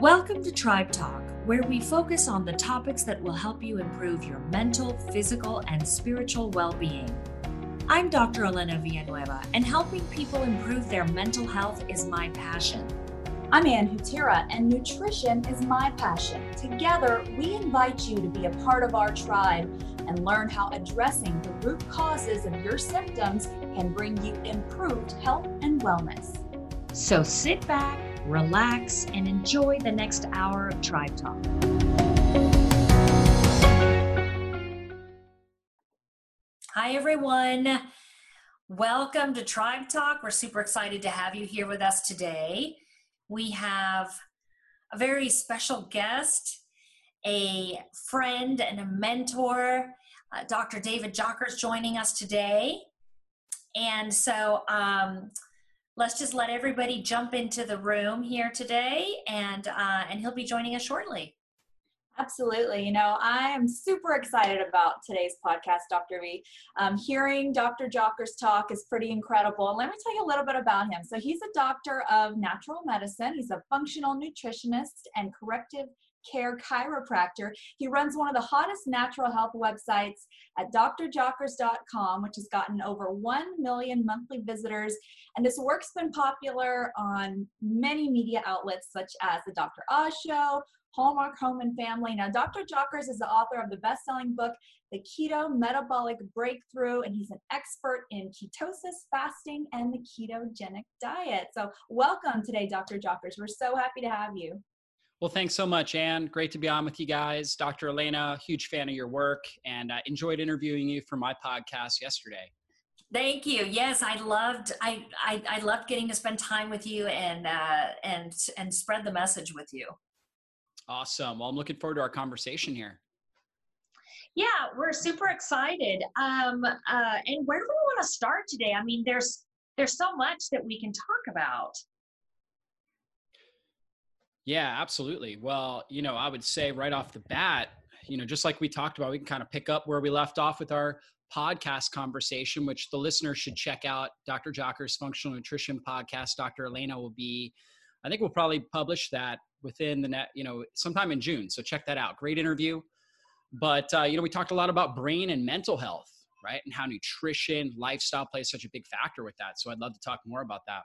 Welcome to Tribe Talk, where we focus on the topics that will help you improve your mental, physical, and spiritual well being. I'm Dr. Elena Villanueva, and helping people improve their mental health is my passion. I'm Ann Hutira, and nutrition is my passion. Together, we invite you to be a part of our tribe and learn how addressing the root causes of your symptoms can bring you improved health and wellness. So sit back, relax, and enjoy the next hour of Tribe Talk. Hi, everyone. Welcome to Tribe Talk. We're super excited to have you here with us today. We have a very special guest, a friend and a mentor, uh, Dr. David Jockers, joining us today. And so um, let's just let everybody jump into the room here today, and uh, and he'll be joining us shortly. Absolutely. You know, I am super excited about today's podcast, Dr. V. Um, hearing Dr. Jockers talk is pretty incredible. And let me tell you a little bit about him. So, he's a doctor of natural medicine, he's a functional nutritionist and corrective care chiropractor. He runs one of the hottest natural health websites at drjockers.com, which has gotten over 1 million monthly visitors. And this work's been popular on many media outlets such as The Dr. Oz Show, Hallmark Home and Family. Now, Dr. Jockers is the author of the best selling book, The Keto Metabolic Breakthrough, and he's an expert in ketosis, fasting, and the ketogenic diet. So, welcome today, Dr. Jockers. We're so happy to have you. Well, thanks so much, Anne. Great to be on with you guys. Dr. Elena, huge fan of your work and I enjoyed interviewing you for my podcast yesterday. Thank you. Yes, I loved I I, I loved getting to spend time with you and uh, and and spread the message with you. Awesome. Well, I'm looking forward to our conversation here. Yeah, we're super excited. Um, uh, and where do we want to start today? I mean, there's there's so much that we can talk about. Yeah, absolutely. Well, you know, I would say right off the bat, you know, just like we talked about, we can kind of pick up where we left off with our podcast conversation, which the listener should check out. Dr. Jockers Functional Nutrition Podcast. Dr. Elena will be, I think we'll probably publish that within the net, you know, sometime in June. So check that out. Great interview. But, uh, you know, we talked a lot about brain and mental health, right? And how nutrition, lifestyle plays such a big factor with that. So I'd love to talk more about that.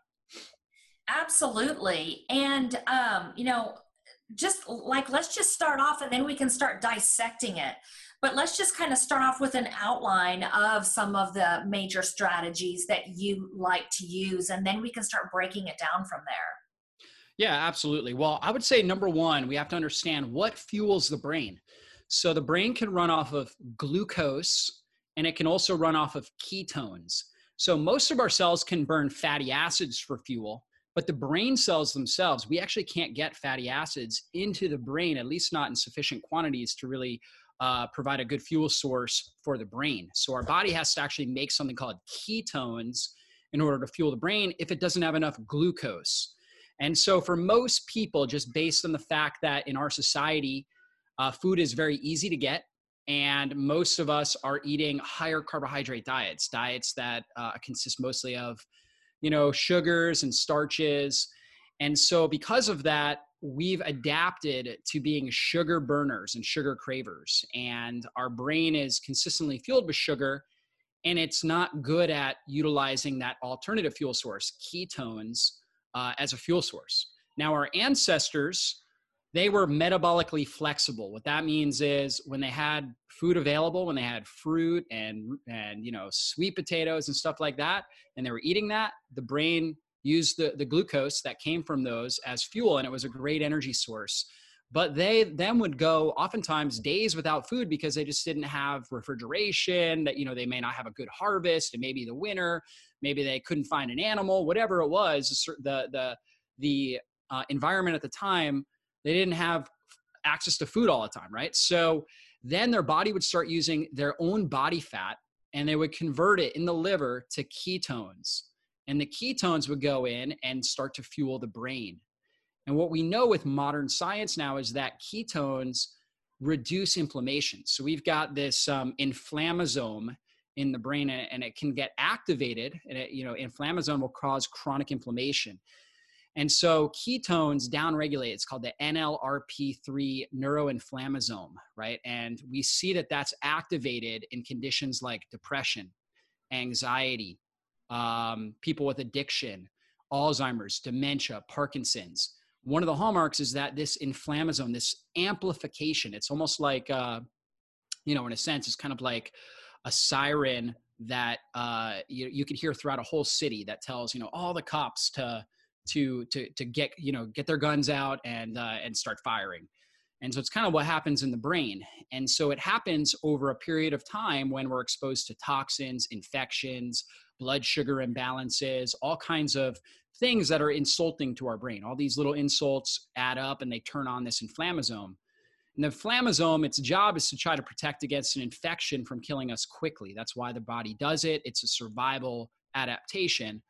Absolutely. And, um, you know, just like let's just start off and then we can start dissecting it. But let's just kind of start off with an outline of some of the major strategies that you like to use, and then we can start breaking it down from there. Yeah, absolutely. Well, I would say number one, we have to understand what fuels the brain. So the brain can run off of glucose and it can also run off of ketones. So most of our cells can burn fatty acids for fuel, but the brain cells themselves, we actually can't get fatty acids into the brain, at least not in sufficient quantities to really uh, provide a good fuel source for the brain. So our body has to actually make something called ketones in order to fuel the brain if it doesn't have enough glucose. And so for most people, just based on the fact that in our society, uh, food is very easy to get, and most of us are eating higher carbohydrate diets, diets that uh, consist mostly of you know, sugars and starches. And so, because of that, we've adapted to being sugar burners and sugar cravers. And our brain is consistently fueled with sugar, and it's not good at utilizing that alternative fuel source, ketones, uh, as a fuel source. Now, our ancestors, they were metabolically flexible. What that means is when they had food available, when they had fruit and and you know sweet potatoes and stuff like that, and they were eating that, the brain used the, the glucose that came from those as fuel, and it was a great energy source. But they then would go oftentimes days without food because they just didn't have refrigeration. That you know they may not have a good harvest, and maybe the winter, maybe they couldn't find an animal, whatever it was. The the the uh, environment at the time they didn't have access to food all the time, right? So then their body would start using their own body fat and they would convert it in the liver to ketones. And the ketones would go in and start to fuel the brain. And what we know with modern science now is that ketones reduce inflammation. So we've got this um, inflammasome in the brain and it can get activated and it, you know inflammasome will cause chronic inflammation And so ketones downregulate. It's called the NLRP3 neuroinflammasome, right? And we see that that's activated in conditions like depression, anxiety, um, people with addiction, Alzheimer's, dementia, Parkinson's. One of the hallmarks is that this inflammasome, this amplification, it's almost like, uh, you know, in a sense, it's kind of like a siren that uh, you, you could hear throughout a whole city that tells, you know, all the cops to, to, to, to get, you know, get their guns out and, uh, and start firing. And so it's kind of what happens in the brain. And so it happens over a period of time when we're exposed to toxins, infections, blood sugar imbalances, all kinds of things that are insulting to our brain. All these little insults add up and they turn on this inflammasome. And the inflammasome, its job is to try to protect against an infection from killing us quickly. That's why the body does it. It's a survival adaptation.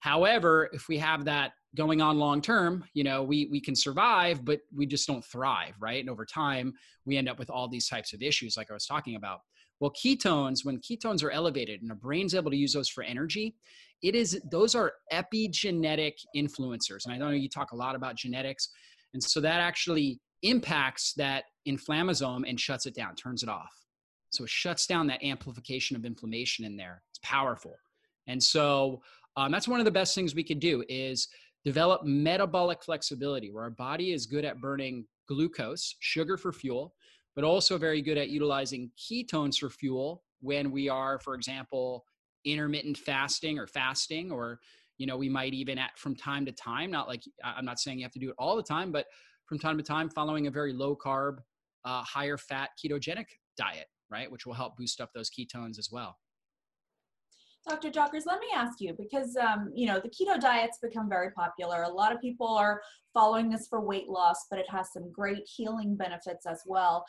However, if we have that going on long term, you know, we we can survive, but we just don't thrive, right? And over time, we end up with all these types of issues like I was talking about. Well, ketones, when ketones are elevated and the brain's able to use those for energy, it is those are epigenetic influencers. And I know you talk a lot about genetics. And so that actually impacts that inflammasome and shuts it down, turns it off. So it shuts down that amplification of inflammation in there. It's powerful. And so um, that's one of the best things we could do is develop metabolic flexibility where our body is good at burning glucose, sugar for fuel, but also very good at utilizing ketones for fuel when we are, for example, intermittent fasting or fasting, or you know, we might even at from time to time, not like I'm not saying you have to do it all the time, but from time to time, following a very low carb, uh, higher fat ketogenic diet, right, which will help boost up those ketones as well. Dr. Jockers, let me ask you because um, you know the keto diet's become very popular. A lot of people are following this for weight loss, but it has some great healing benefits as well.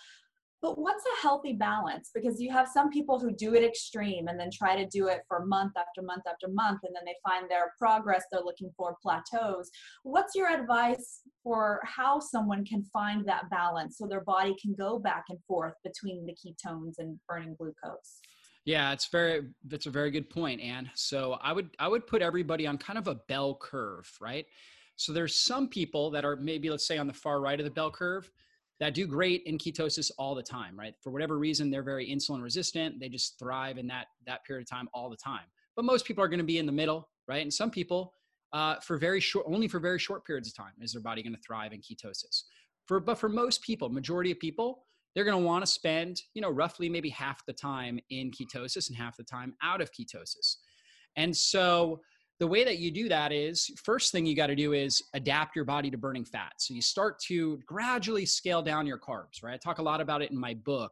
But what's a healthy balance? Because you have some people who do it extreme and then try to do it for month after month after month, and then they find their progress, they're looking for plateaus. What's your advice for how someone can find that balance so their body can go back and forth between the ketones and burning glucose? Yeah, it's very that's a very good point, Anne. So I would I would put everybody on kind of a bell curve, right? So there's some people that are maybe let's say on the far right of the bell curve that do great in ketosis all the time, right? For whatever reason, they're very insulin resistant. They just thrive in that that period of time all the time. But most people are going to be in the middle, right? And some people, uh, for very short, only for very short periods of time, is their body going to thrive in ketosis. For but for most people, majority of people, they're going to want to spend, you know, roughly maybe half the time in ketosis and half the time out of ketosis. And so the way that you do that is first thing you got to do is adapt your body to burning fat. So you start to gradually scale down your carbs, right? I talk a lot about it in my book.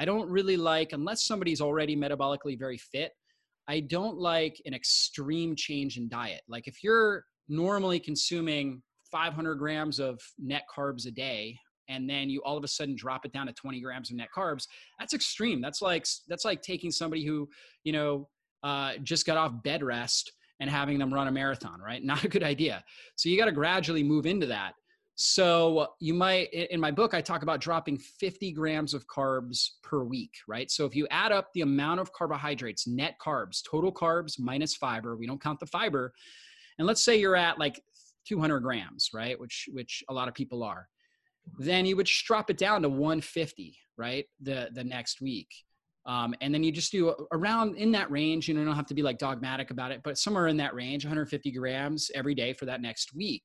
I don't really like, unless somebody's already metabolically very fit, I don't like an extreme change in diet. Like if you're normally consuming 500 grams of net carbs a day and then you all of a sudden drop it down to 20 grams of net carbs that's extreme. That's like that's like taking somebody who you know uh, just got off bed rest and having them run a marathon right? Not a good idea. So you got to gradually move into that. So you might in my book i talk about dropping 50 grams of carbs per week right? So if you add up the amount of carbohydrates net carbs total carbs minus fiber we don't count the fiber and let's say you're at like 200 grams right? Which which a lot of people are then you would drop it down to 150 right the the next week. Um, and then you just do around in that range you know you don't have to be like dogmatic about it but somewhere in that range 150 grams every day for that next week.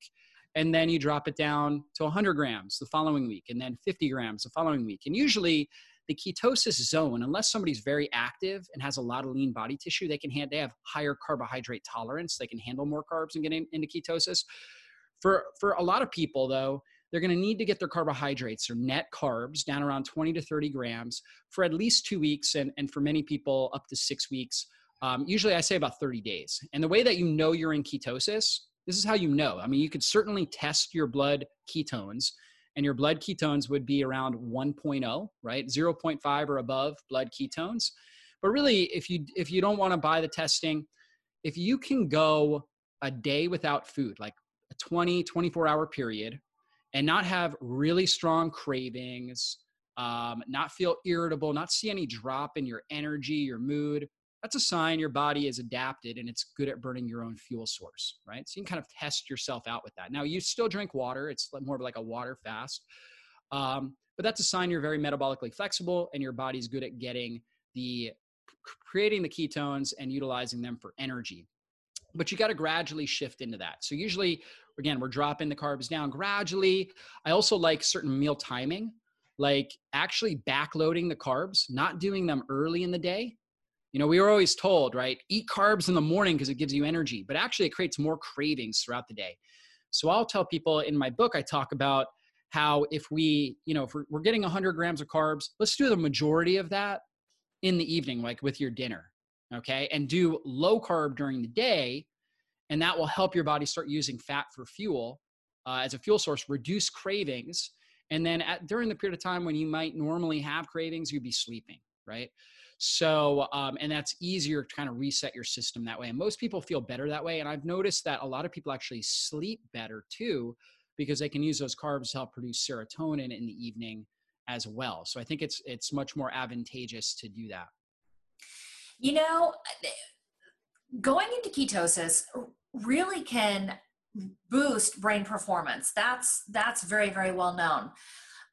And then you drop it down to 100 grams the following week and then 50 grams the following week. And usually the ketosis zone unless somebody's very active and has a lot of lean body tissue they can have they have higher carbohydrate tolerance they can handle more carbs and get in, into ketosis. For for a lot of people though they're going to need to get their carbohydrates or net carbs down around 20 to 30 grams for at least two weeks, and, and for many people, up to six weeks. Um, usually, I say about 30 days. And the way that you know you're in ketosis, this is how you know. I mean, you could certainly test your blood ketones, and your blood ketones would be around 1.0, right? 0.5 or above blood ketones. But really, if you if you don't want to buy the testing, if you can go a day without food, like a 20, 24 hour period, and not have really strong cravings, um, not feel irritable, not see any drop in your energy, your mood, that's a sign your body is adapted and it's good at burning your own fuel source, right? So you can kind of test yourself out with that. Now, you still drink water, it's more of like a water fast. Um, but that's a sign you're very metabolically flexible and your body's good at getting the creating the ketones and utilizing them for energy but you got to gradually shift into that. So usually, again, we're dropping the carbs down gradually. I also like certain meal timing, like actually backloading the carbs, not doing them early in the day. You know, we were always told, right? Eat carbs in the morning because it gives you energy, but actually it creates more cravings throughout the day. So I'll tell people in my book, I talk about how if we, you know, if we're, we're getting 100 grams of carbs, let's do the majority of that in the evening, like with your dinner okay and do low carb during the day and that will help your body start using fat for fuel uh, as a fuel source reduce cravings and then at, during the period of time when you might normally have cravings you'd be sleeping right? So um, and that's easier to kind of reset your system that way and most people feel better that way and i've noticed that a lot of people actually sleep better too because they can use those carbs to help produce serotonin in the evening as well so i think it's it's much more advantageous to do that. You know, going into ketosis really can boost brain performance. That's that's very very well known.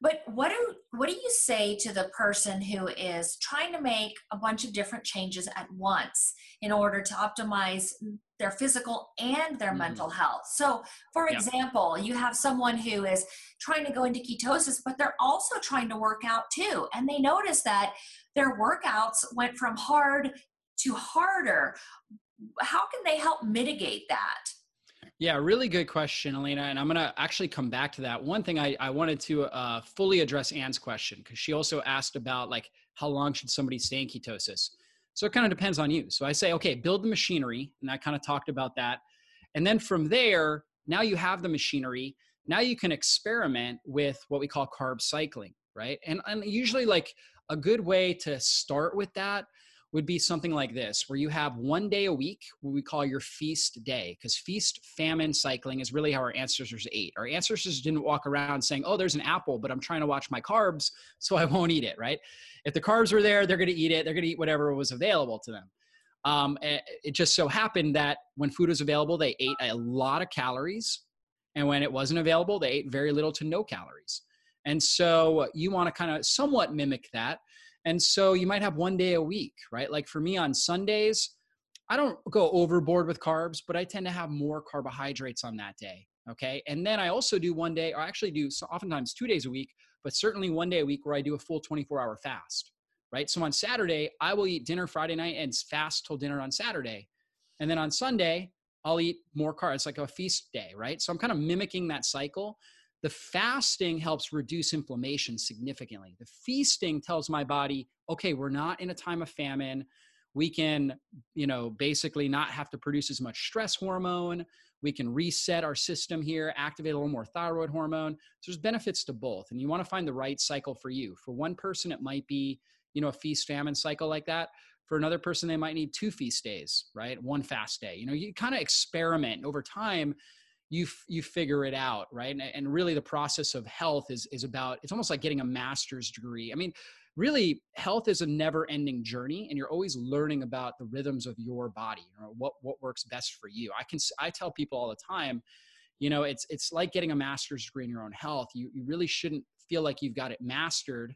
But what do what do you say to the person who is trying to make a bunch of different changes at once in order to optimize their physical and their mm-hmm. mental health? So, for yeah. example, you have someone who is trying to go into ketosis, but they're also trying to work out too, and they notice that their workouts went from hard to harder. How can they help mitigate that? Yeah, really good question, Elena. And I'm going to actually come back to that. One thing I, I wanted to uh, fully address Anne's question because she also asked about like how long should somebody stay in ketosis. So it kind of depends on you. So I say, okay, build the machinery, and I kind of talked about that. And then from there, now you have the machinery. Now you can experiment with what we call carb cycling, right? And and usually like a good way to start with that would be something like this where you have one day a week what we call your feast day because feast famine cycling is really how our ancestors ate. Our ancestors didn't walk around saying oh there's an apple but i'm trying to watch my carbs so i won't eat it right? If the carbs were there they're going to eat it they're going to eat whatever was available to them. Um, it just so happened that when food was available they ate a lot of calories and when it wasn't available they ate very little to no calories. And so you want to kind of somewhat mimic that and so you might have one day a week, right? Like for me on Sundays, I don't go overboard with carbs, but I tend to have more carbohydrates on that day. Okay. And then I also do one day, or I actually do so oftentimes two days a week, but certainly one day a week where I do a full 24 hour fast. Right. So on Saturday, I will eat dinner Friday night and fast till dinner on Saturday. And then on Sunday, I'll eat more carbs. It's like a feast day, right? So I'm kind of mimicking that cycle. The fasting helps reduce inflammation significantly. The feasting tells my body, okay, we're not in a time of famine. We can, you know, basically not have to produce as much stress hormone. We can reset our system here, activate a little more thyroid hormone. So there's benefits to both. And you want to find the right cycle for you. For one person, it might be, you know, a feast famine cycle like that. For another person, they might need two feast days, right? One fast day. You know, you kind of experiment over time you you figure it out right? And, and really the process of health is is about it's almost like getting a master's degree. I mean really health is a never ending journey and you're always learning about the rhythms of your body or what what works best for you. I can i tell people all the time you know it's it's like getting a master's degree in your own health. You you really shouldn't feel like you've got it mastered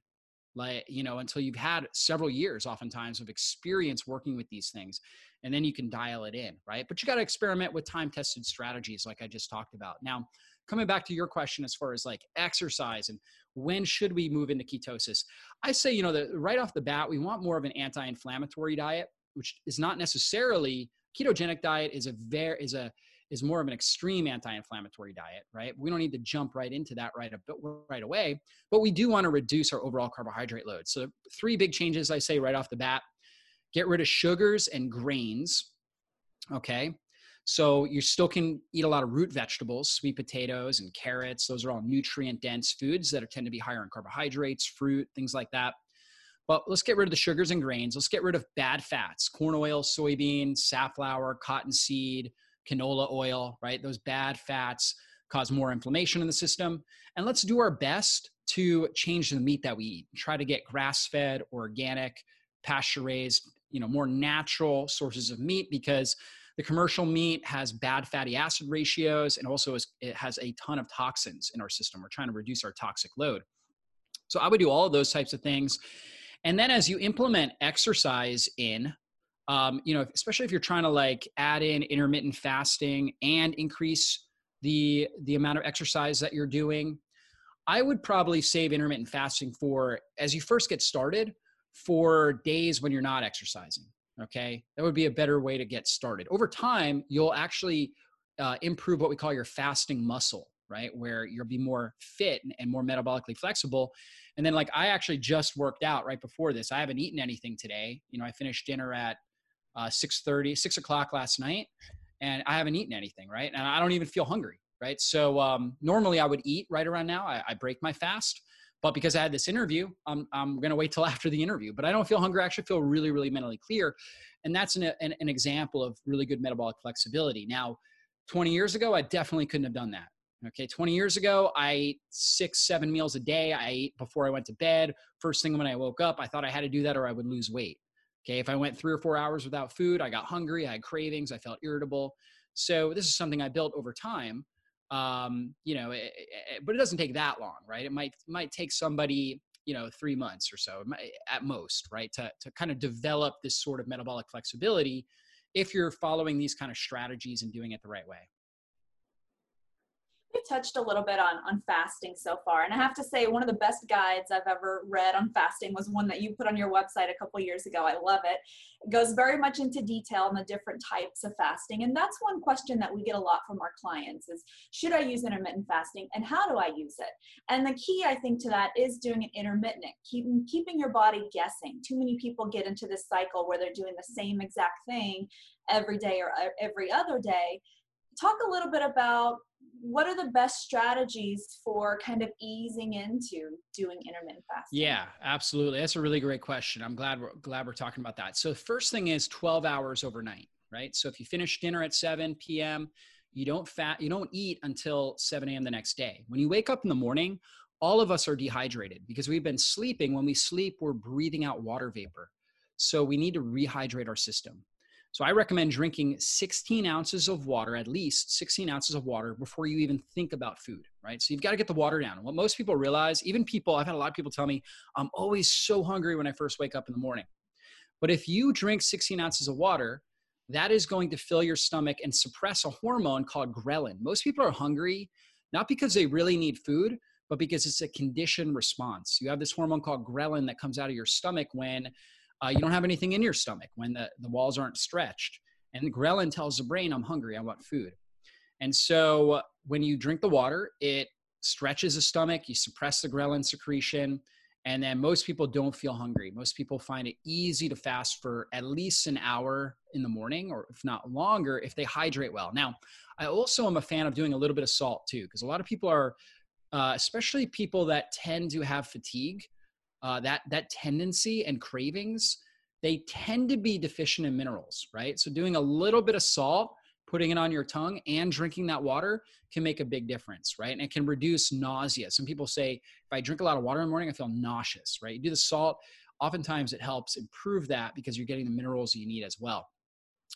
like you know until you've had several years oftentimes of experience working with these things and then you can dial it in, right? But you got to experiment with time tested strategies like I just talked about. Now, coming back to your question as far as like exercise and when should we move into ketosis? I say, you know, that right off the bat, we want more of an anti-inflammatory diet, which is not necessarily ketogenic diet is a very is a is more of an extreme anti-inflammatory diet, right? We don't need to jump right into that right a, bit, right away, but we do want to reduce our overall carbohydrate load. So three big changes I say right off the bat. Get rid of sugars and grains. Okay. So you still can eat a lot of root vegetables, sweet potatoes and carrots. Those are all nutrient dense foods that are, tend to be higher in carbohydrates, fruit, things like that. But let's get rid of the sugars and grains. Let's get rid of bad fats, corn oil, soybean, safflower, cottonseed, canola oil, right? Those bad fats cause more inflammation in the system. And let's do our best to change the meat that we eat. Try to get grass fed, organic, pasture raised you know more natural sources of meat because the commercial meat has bad fatty acid ratios and also is, it has a ton of toxins in our system. We're trying to reduce our toxic load. So I would do all of those types of things. And then as you implement exercise in, um, you know, especially if you're trying to like add in intermittent fasting and increase the the amount of exercise that you're doing, I would probably save intermittent fasting for as you first get started for days when you're not exercising. Okay, that would be a better way to get started. Over time, you'll actually uh, improve what we call your fasting muscle, right? Where you'll be more fit and more metabolically flexible. And then, like, I actually just worked out right before this. I haven't eaten anything today. You know, I finished dinner at uh, 6 30, 6 o'clock last night, and I haven't eaten anything, right? And I don't even feel hungry, right? So, um, normally I would eat right around now. I, I break my fast. But because I had this interview, I'm, I'm going to wait till after the interview. But I don't feel hungry. I actually feel really, really mentally clear. And that's an, an, an example of really good metabolic flexibility. Now, 20 years ago, I definitely couldn't have done that. Okay, 20 years ago, I ate six, seven meals a day. I ate before I went to bed. First thing when I woke up, I thought I had to do that or I would lose weight. Okay, if I went three or four hours without food, I got hungry, I had cravings, I felt irritable. So, this is something I built over time um, you know, it, it, but it doesn't take that long, right? It might might take somebody, you know, three months or so at most, right, to to kind of develop this sort of metabolic flexibility if you're following these kind of strategies and doing it the right way touched a little bit on on fasting so far. And i have to say one of the best guides i've ever read on fasting was one that you put on your website a couple years ago. I love it. It goes very much into detail on the different types of fasting. And that's one question that we get a lot from our clients is should i use intermittent fasting and how do i use it? And the key i think to that is doing it intermittent keeping keeping your body guessing. Too many people get into this cycle where they're doing the same exact thing every day or every other day. Talk a little bit about what are the best strategies for kind of easing into doing intermittent fasting? Yeah, absolutely. That's a really great question. I'm glad we're glad we're talking about that. So the first thing is 12 hours overnight, right? So if you finish dinner at 7 p.m., you don't fat you don't eat until 7 a.m. the next day. When you wake up in the morning, all of us are dehydrated because we've been sleeping. When we sleep, we're breathing out water vapor. So we need to rehydrate our system. So I recommend drinking 16 ounces of water, at least 16 ounces of water before you even think about food, right? So you've got to get the water down. what most people realize, even people, I've had a lot of people tell me, I'm always so hungry when I first wake up in the morning. But if you drink 16 ounces of water, that is going to fill your stomach and suppress a hormone called ghrelin. Most people are hungry not because they really need food, but because it's a conditioned response. You have this hormone called ghrelin that comes out of your stomach when uh, you don't have anything in your stomach when the, the walls aren't stretched. And ghrelin tells the brain, I'm hungry, I want food. And so when you drink the water, it stretches the stomach, you suppress the ghrelin secretion, and then most people don't feel hungry. Most people find it easy to fast for at least an hour in the morning, or if not longer, if they hydrate well. Now, I also am a fan of doing a little bit of salt too, because a lot of people are, uh, especially people that tend to have fatigue, uh, that that tendency and cravings they tend to be deficient in minerals right? So doing a little bit of salt putting it on your tongue and drinking that water can make a big difference right? And it can reduce nausea. Some people say if i drink a lot of water in the morning i feel nauseous right? You do the salt oftentimes it helps improve that because you're getting the minerals you need as well.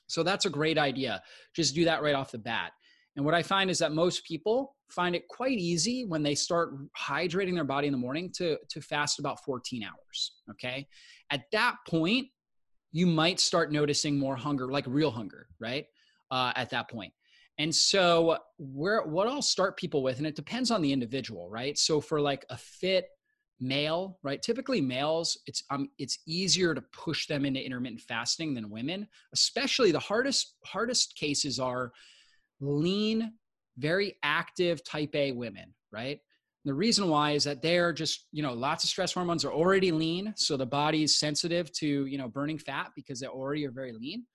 So that's a great idea. Just do that right off the bat. And what I find is that most people find it quite easy when they start hydrating their body in the morning to, to fast about 14 hours. Okay. At that point, you might start noticing more hunger, like real hunger, right? Uh, at that point. And so, where what I'll start people with, and it depends on the individual, right? So, for like a fit male, right? Typically, males, it's um, it's easier to push them into intermittent fasting than women. Especially the hardest hardest cases are lean, very active type A women, right? the reason why is that they're just, you know, lots of stress hormones are already lean. So the body is sensitive to, you know, burning fat because they already are very lean.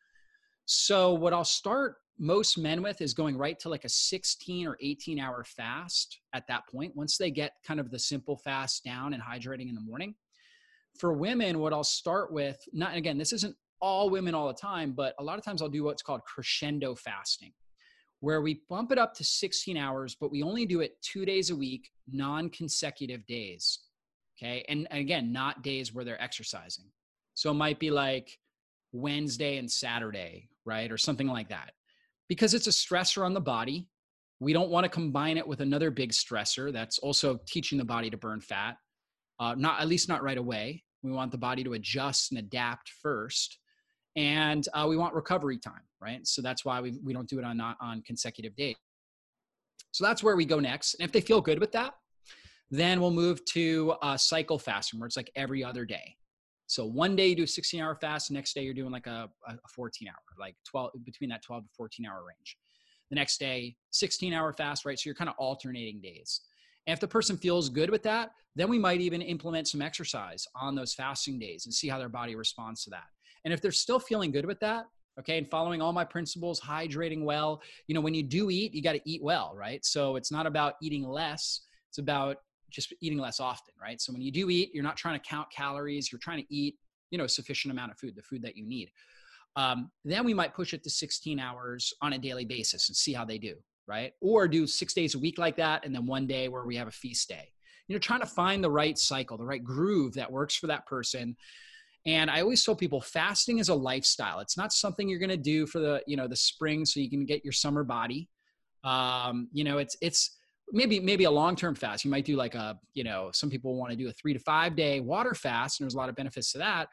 So what I'll start most men with is going right to like a 16 or 18 hour fast at that point. Once they get kind of the simple fast down and hydrating in the morning. For women, what I'll start with, not again, this isn't all women all the time, but a lot of times I'll do what's called crescendo fasting where we bump it up to 16 hours, but we only do it two days a week, non consecutive days. Okay. And, again, not days where they're exercising. So it might be like Wednesday and Saturday, right? Or something like that. Because it's a stressor on the body. We don't want to combine it with another big stressor that's also teaching the body to burn fat. Uh, not at least not right away. We want the body to adjust and adapt first, and uh, we want recovery time, right? So that's why we we don't do it on on consecutive days. So that's where we go next. And if they feel good with that, then we'll move to cycle fasting where it's like every other day. So one day you do a 16 hour fast, next day you're doing like a, a 14 hour, like 12 between that 12 to 14 hour range. The next day, 16 hour fast, right? So you're kind of alternating days. And if the person feels good with that, then we might even implement some exercise on those fasting days and see how their body responds to that. And if they're still feeling good with that, okay, and following all my principles, hydrating well, you know, when you do eat, you got to eat well, right? So it's not about eating less, it's about just eating less often, right? So when you do eat, you're not trying to count calories, you're trying to eat, you know, a sufficient amount of food, the food that you need. Um, then we might push it to 16 hours on a daily basis and see how they do, right? Or do six days a week like that, and then one day where we have a feast day. You know, trying to find the right cycle, the right groove that works for that person. And I always tell people fasting is a lifestyle. It's not something you're going to do for the, you know, the spring so you can get your summer body. Um, you know, it's it's maybe maybe a long-term fast you might do like a you know some people want to do a three to five day water fast and there's a lot of benefits to that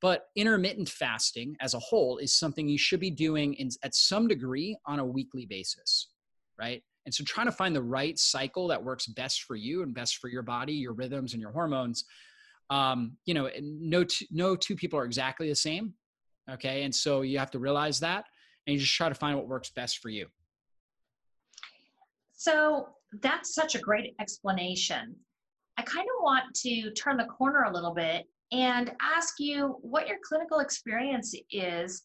but intermittent fasting as a whole is something you should be doing in, at some degree on a weekly basis right and so trying to find the right cycle that works best for you and best for your body your rhythms and your hormones um, you know no two, no two people are exactly the same okay and so you have to realize that and you just try to find what works best for you so that's such a great explanation. I kind of want to turn the corner a little bit and ask you what your clinical experience is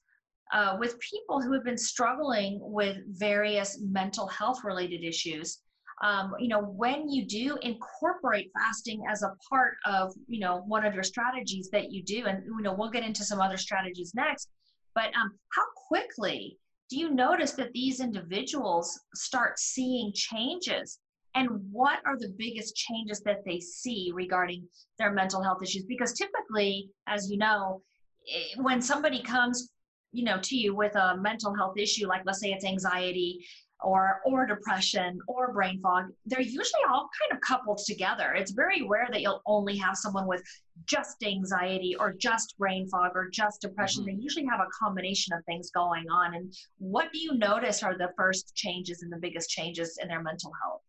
uh, with people who have been struggling with various mental health related issues. Um, you know, when you do incorporate fasting as a part of, you know, one of your strategies that you do, and, you know, we'll get into some other strategies next, but um, how quickly do you notice that these individuals start seeing changes? And what are the biggest changes that they see regarding their mental health issues? Because typically, as you know, eh, when somebody comes you know to you with a mental health issue like let's say it's anxiety or or depression or brain fog they're usually all kind of coupled together. It's very rare that you'll only have someone with just anxiety or just brain fog or just depression. Mm-hmm. they usually have a combination of things going on. And what do you notice are the first changes and the biggest changes in their mental health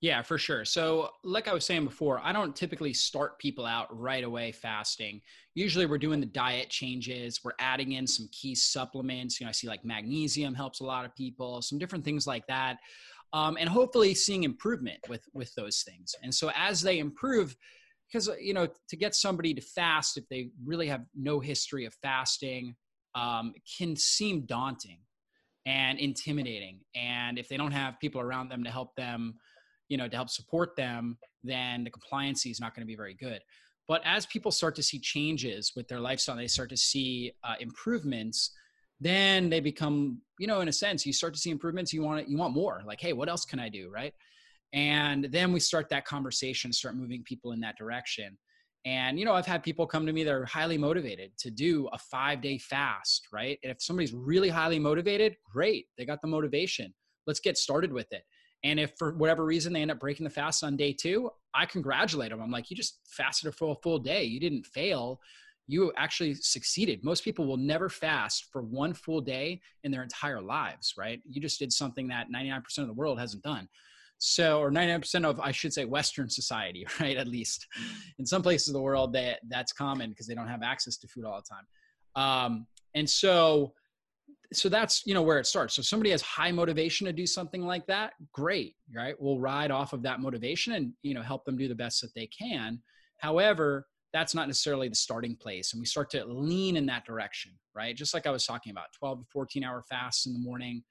yeah, for sure. So, like I was saying before, I don't typically start people out right away fasting. Usually, we're doing the diet changes, we're adding in some key supplements. You know, I see like magnesium helps a lot of people, some different things like that. Um, and hopefully seeing improvement with with those things. And so as they improve, because you know, to get somebody to fast if they really have no history of fasting, um, can seem daunting and intimidating. And if they don't have people around them to help them you know to help support them then the compliancy is not going to be very good. But as people start to see changes with their lifestyle they start to see uh, improvements then they become you know in a sense you start to see improvements you want it, you want more. Like hey what else can i do? Right? And then we start that conversation start moving people in that direction. And you know i've had people come to me that are highly motivated to do a five day fast right? And if somebody's really highly motivated great they got the motivation. Let's get started with it and if for whatever reason they end up breaking the fast on day two, I congratulate them. I'm like, you just fasted for a full day. You didn't fail. You actually succeeded. Most people will never fast for one full day in their entire lives, right? You just did something that 99% of the world hasn't done. So, or 99% of, I should say, Western society, right? At least in some places of the world, that that's common because they don't have access to food all the time. Um, and so, so that's you know where it starts. So somebody has high motivation to do something like that great right? We'll ride off of that motivation and you know help them do the best that they can. However that's not necessarily the starting place and we start to lean in that direction right? Just like i was talking about 12 to 14 hour fasts in the morning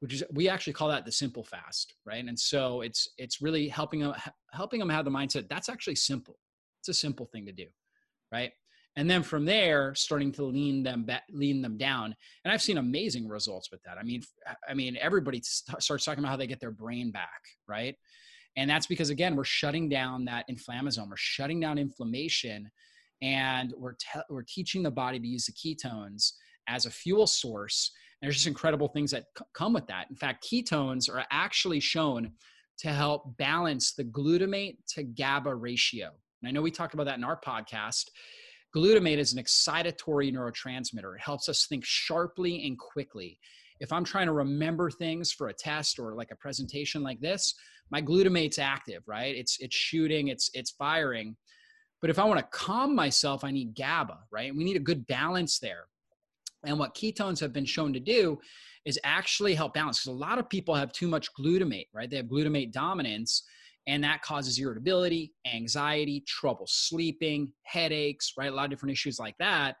which is we actually call that the simple fast right? And so it's it's really helping them helping them have the mindset that's actually simple. It's a simple thing to do right and then from there starting to lean them back, lean them down and i've seen amazing results with that i mean i mean everybody st- starts talking about how they get their brain back right and that's because again we're shutting down that inflammasome we're shutting down inflammation and we're, te- we're teaching the body to use the ketones as a fuel source. And there's just incredible things that c- come with that. In fact, ketones are actually shown to help balance the glutamate to GABA ratio. And I know we talked about that in our podcast. Glutamate is an excitatory neurotransmitter. It helps us think sharply and quickly. If I'm trying to remember things for a test or like a presentation like this, my glutamate's active, right? It's it's shooting, it's it's firing. But if I want to calm myself, I need GABA, right? We need a good balance there. And what ketones have been shown to do is actually help balance. Because a lot of people have too much glutamate, right? They have glutamate dominance, and that causes irritability, anxiety, trouble sleeping, headaches, right? A lot of different issues like that.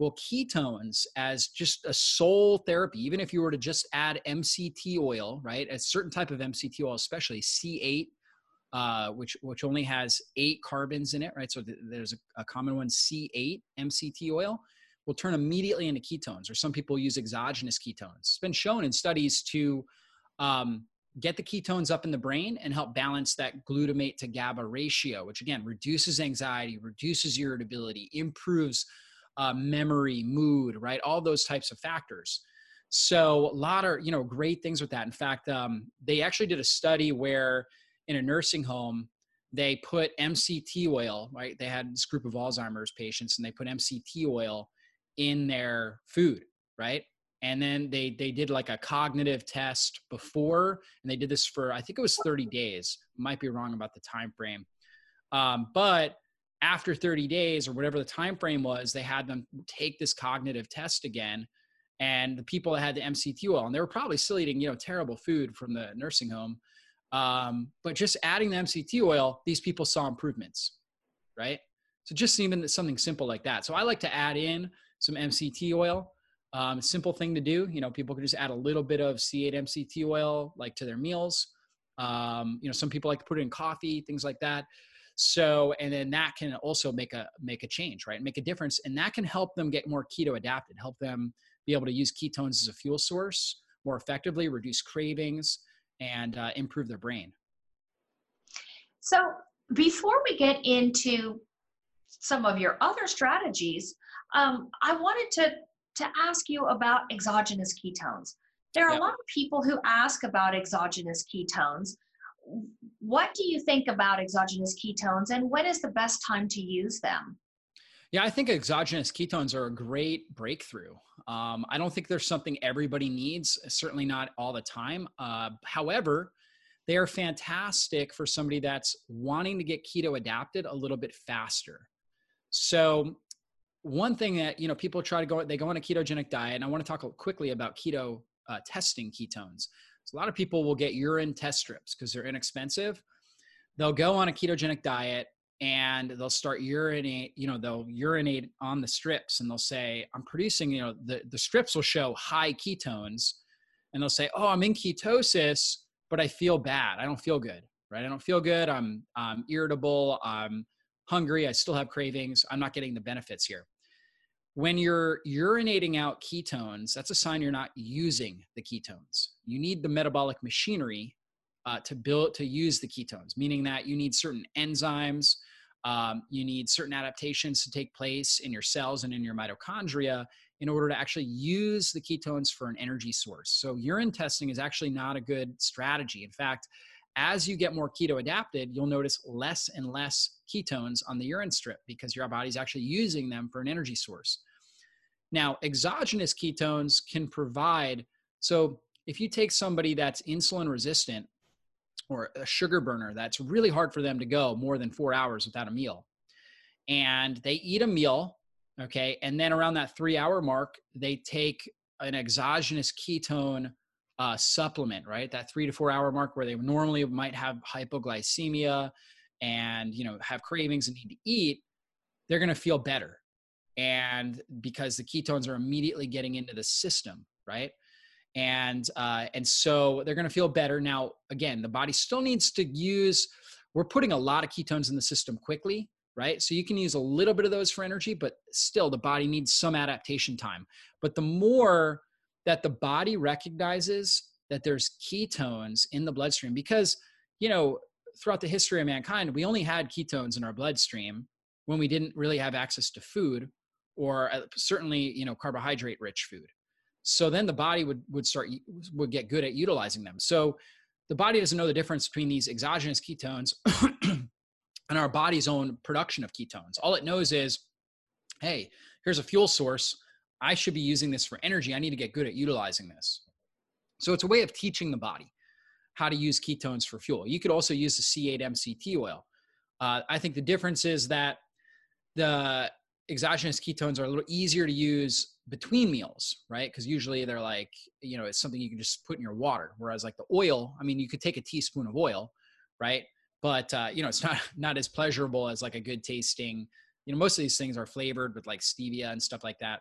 Well, ketones as just a sole therapy, even if you were to just add MCT oil, right? A certain type of MCT oil, especially C8, uh, which which only has eight carbons in it, right? So th- there's a, a, common one, C8 MCT oil, will turn immediately into ketones. Or some people use exogenous ketones. It's been shown in studies to um, get the ketones up in the brain and help balance that glutamate to GABA ratio, which again reduces anxiety, reduces irritability, improves uh, memory, mood, right? All those types of factors. So a lot of you know great things with that. In fact, um, they actually did a study where in a nursing home they put MCT oil. Right, they had this group of Alzheimer's patients, and they put MCT oil in their food. Right, and then they they did like a cognitive test before, and they did this for I think it was 30 days. Might be wrong about the time frame, um, but after 30 days or whatever the time frame was they had them take this cognitive test again and the people that had the mct oil and they were probably still eating you know terrible food from the nursing home. Um, but just adding the mct oil these people saw improvements right? So just even something simple like that. So i like to add in some mct oil um, simple thing to do you know people can just add a little bit of c8 mct oil like to their meals um, you know some people like to put it in coffee things like that so, and then that can also make a make a change, right? Make a difference, and that can help them get more keto adapted, help them be able to use ketones as a fuel source more effectively, reduce cravings, and uh, improve their brain. So, before we get into some of your other strategies, um, I wanted to to ask you about exogenous ketones. There are a lot of people who ask about exogenous ketones what do you think about exogenous ketones and when is the best time to use them? Yeah, I think exogenous ketones are a great breakthrough. Um, I don't think there's something everybody needs, certainly not all the time. Uh, however, they are fantastic for somebody that's wanting to get keto adapted a little bit faster. So, one thing that you know people try to go they go on a ketogenic diet, and I want to talk quickly about keto uh, testing ketones. So a lot of people will get urine test strips because they're inexpensive. They'll go on a ketogenic diet and they'll start urinate, you know, they'll urinate on the strips and they'll say, I'm producing, you know, the, the strips will show high ketones and they'll say, Oh, I'm in ketosis, but I feel bad. I don't feel good, right? I don't feel good. I'm, I'm irritable. I'm hungry. I still have cravings. I'm not getting the benefits here when you're urinating out ketones, that's a sign you're not using the ketones. You need the metabolic machinery uh, to build to use the ketones, meaning that you need certain enzymes, um, you need certain adaptations to take place in your cells and in your mitochondria in order to actually use the ketones for an energy source. So urine testing is actually not a good strategy. In fact, as you get more keto adapted, you'll notice less and less ketones on the urine strip because your body's actually using them for an energy source. Now, exogenous ketones can provide, so if you take somebody that's insulin resistant or a sugar burner, that's really hard for them to go more than four hours without a meal. And they eat a meal, okay, and then around that three hour mark, they take an exogenous ketone uh, supplement, right? That three to four hour mark where they normally might have hypoglycemia and you know have cravings and need to eat, they're going to feel better, and because the ketones are immediately getting into the system, right? And uh, and so they're going to feel better. Now, again, the body still needs to use. We're putting a lot of ketones in the system quickly, right? So you can use a little bit of those for energy, but still the body needs some adaptation time. But the more that the body recognizes that there's ketones in the bloodstream because you know throughout the history of mankind we only had ketones in our bloodstream when we didn't really have access to food or uh, certainly you know carbohydrate rich food. So then the body would would start would get good at utilizing them. So the body doesn't know the difference between these exogenous ketones and our body's own production of ketones. All it knows is hey here's a fuel source. I should be using this for energy. I need to get good at utilizing this. So it's a way of teaching the body how to use ketones for fuel you could also use the c8 mct oil uh, i think the difference is that the exogenous ketones are a little easier to use between meals, right? Because usually they're like, you know, it's something you can just put in your water. Whereas like the oil, I mean, you could take a teaspoon of oil, right? But uh, you know, it's not not as pleasurable as like a good tasting. You know, most of these things are flavored with like stevia and stuff like that.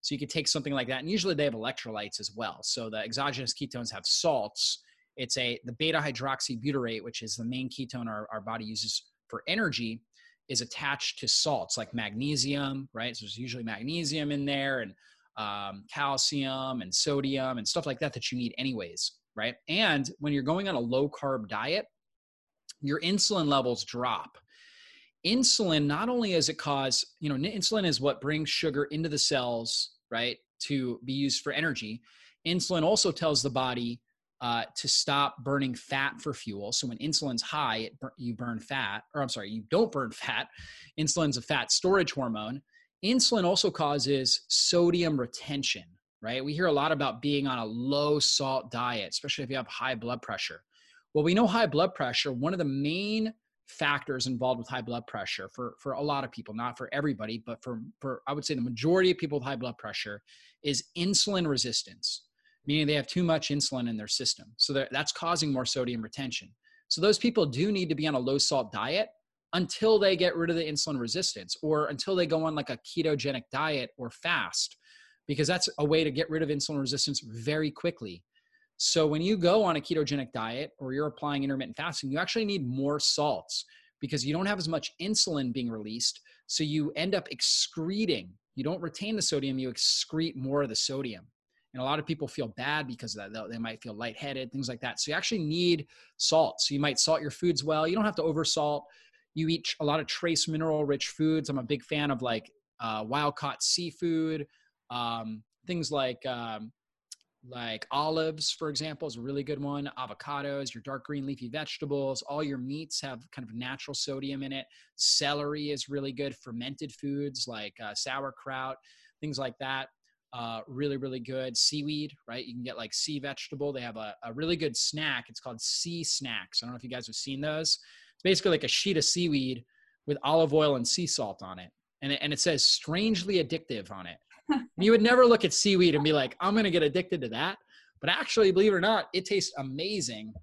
So you could take something like that, and usually they have electrolytes as well. So the exogenous ketones have salts. It's a the beta hydroxybutyrate, which is the main ketone our, our body uses for energy is attached to salts like magnesium, right? So there's usually magnesium in there and um, calcium and sodium and stuff like that that you need anyways, right? And when you're going on a low carb diet, your insulin levels drop. Insulin not only does it cause, you know, insulin is what brings sugar into the cells, right, to be used for energy. Insulin also tells the body uh, to stop burning fat for fuel. So when insulin's high, it, you burn fat, or I'm sorry, you don't burn fat. Insulin's a fat storage hormone. Insulin also causes sodium retention, right? We hear a lot about being on a low salt diet, especially if you have high blood pressure. Well, we know high blood pressure, one of the main factors involved with high blood pressure for, for a lot of people, not for everybody, but for, for I would say the majority of people with high blood pressure is insulin resistance meaning they have too much insulin in their system. So that's causing more sodium retention. So those people do need to be on a low salt diet until they get rid of the insulin resistance or until they go on like a ketogenic diet or fast, because that's a way to get rid of insulin resistance very quickly. So when you go on a ketogenic diet or you're applying intermittent fasting, you actually need more salts because you don't have as much insulin being released. So you end up excreting, you don't retain the sodium, you excrete more of the sodium and a lot of people feel bad because of that. They might feel lightheaded, things like that. So you actually need salt. So you might salt your foods well. You don't have to oversalt. You eat a lot of trace mineral rich foods. I'm a big fan of like uh, wild caught seafood, um, things like um, like olives, for example, is a really good one. Avocados, your dark green leafy vegetables, all your meats have kind of natural sodium in it. Celery is really good. Fermented foods like uh, sauerkraut, things like that uh, really, really good. Seaweed, right? You can get like sea vegetable. They have a, a really good snack. It's called SeaSnax. I don't know if you guys have seen those. It's basically like a sheet of seaweed with olive oil and sea salt on it. And it, and it says strangely addictive on it. you would never look at seaweed and be like, I'm going to get addicted to that. But actually, believe it or not, it tastes amazing.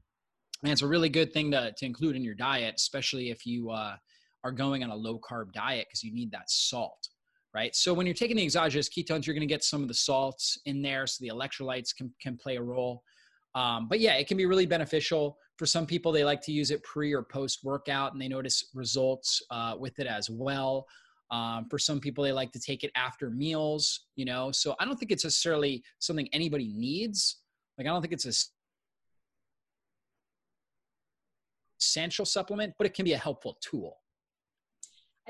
And it's a really good thing to, to include in your diet, especially if you uh, are going on a low carb diet because you need that salt right? So when you're taking the exogenous ketones, you're going to get some of the salts in there, so the electrolytes can can play a role. Um, but yeah, it can be really beneficial for some people. They like to use it pre or post workout, and they notice results uh, with it as well. Um, for some people, they like to take it after meals. You know, so I don't think it's necessarily something anybody needs. Like I don't think it's a essential supplement, but it can be a helpful tool.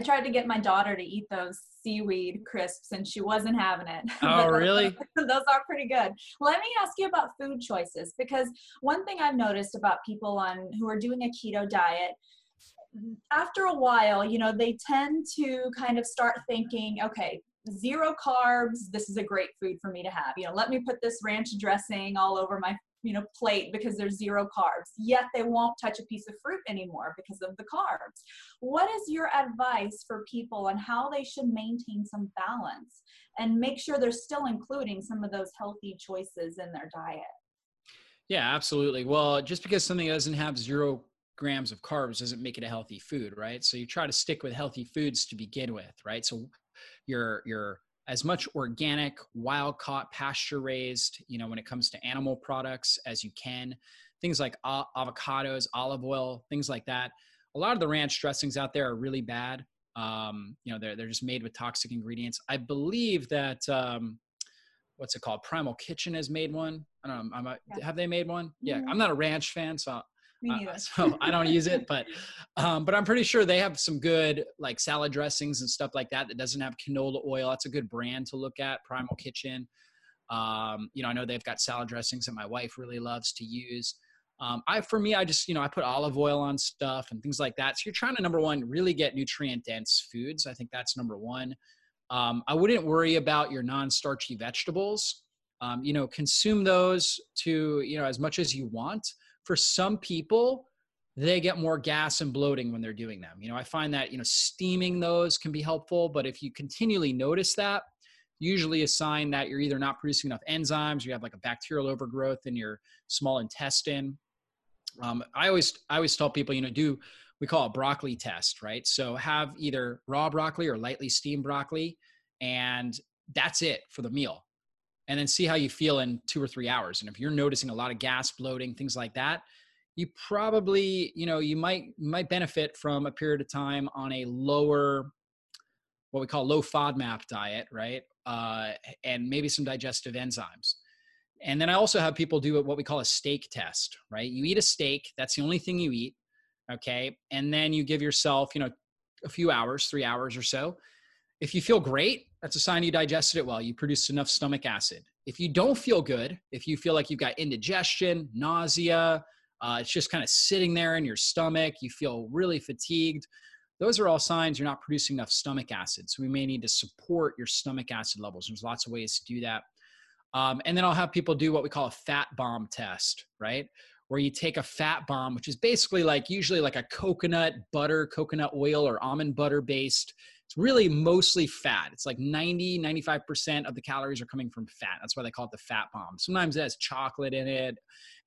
I tried to get my daughter to eat those seaweed crisps and she wasn't having it. Oh, really? those are pretty good. Let me ask you about food choices because one thing I've noticed about people on who are doing a keto diet after a while, you know, they tend to kind of start thinking, okay, zero carbs, this is a great food for me to have. You know, let me put this ranch dressing all over my you know plate because there's zero carbs yet they won't touch a piece of fruit anymore because of the carbs. What is your advice for people on how they should maintain some balance and make sure they're still including some of those healthy choices in their diet? Yeah absolutely. Well just because something doesn't have zero grams of carbs doesn't make it a healthy food right? So you try to stick with healthy foods to begin with right? So your your as much organic, wild caught, pasture raised, you know, when it comes to animal products as you can. Things like avocados, olive oil, things like that. A lot of the ranch dressings out there are really bad. Um, you know, they're, they're just made with toxic ingredients. I believe that, um, what's it called? Primal Kitchen has made one. I don't know. I'm a, yeah. Have they made one? Yeah. Mm-hmm. I'm not a ranch fan, so. Uh, so I don't use it, but um, but I'm pretty sure they have some good like salad dressings and stuff like that that doesn't have canola oil. That's a good brand to look at. Primal Kitchen. Um, you know, I know they've got salad dressings that my wife really loves to use. Um, I, for me, I just, you know, I put olive oil on stuff and things like that. So you're trying to number one, really get nutrient dense foods. I think that's number one. Um, I wouldn't worry about your non-starchy vegetables. Um, you know, consume those to, you know, as much as you want. For some people, they get more gas and bloating when they're doing them. You know, I find that, you know, steaming those can be helpful, but if you continually notice that, usually a sign that you're either not producing enough enzymes, or you have like a bacterial overgrowth in your small intestine. Um, I always I always tell people, you know, do we call it broccoli test, right? So have either raw broccoli or lightly steamed broccoli, and that's it for the meal. And then see how you feel in two or three hours. And if you're noticing a lot of gas, bloating, things like that, you probably, you know, you might might benefit from a period of time on a lower, what we call low FODMAP diet, right? uh, and maybe some digestive enzymes. And then I also have people do what we call a steak test, right? You eat a steak, that's the only thing you eat, okay? And then you give yourself, you know, a few hours, three hours or so. If you feel great, that's a sign you digested it well. You produced enough stomach acid. If you don't feel good, if you feel like you've got indigestion, nausea, uh, it's just kind of sitting there in your stomach, you feel really fatigued, those are all signs you're not producing enough stomach acid. So we may need to support your stomach acid levels. There's lots of ways to do that. Um, and then I'll have people do what we call a fat bomb test, right? Where you take a fat bomb, which is basically like usually like a coconut butter, coconut oil, or almond butter based. It's really mostly fat. It's like 90, 95% of the calories are coming from fat. That's why they call it the fat bomb. Sometimes it has chocolate in it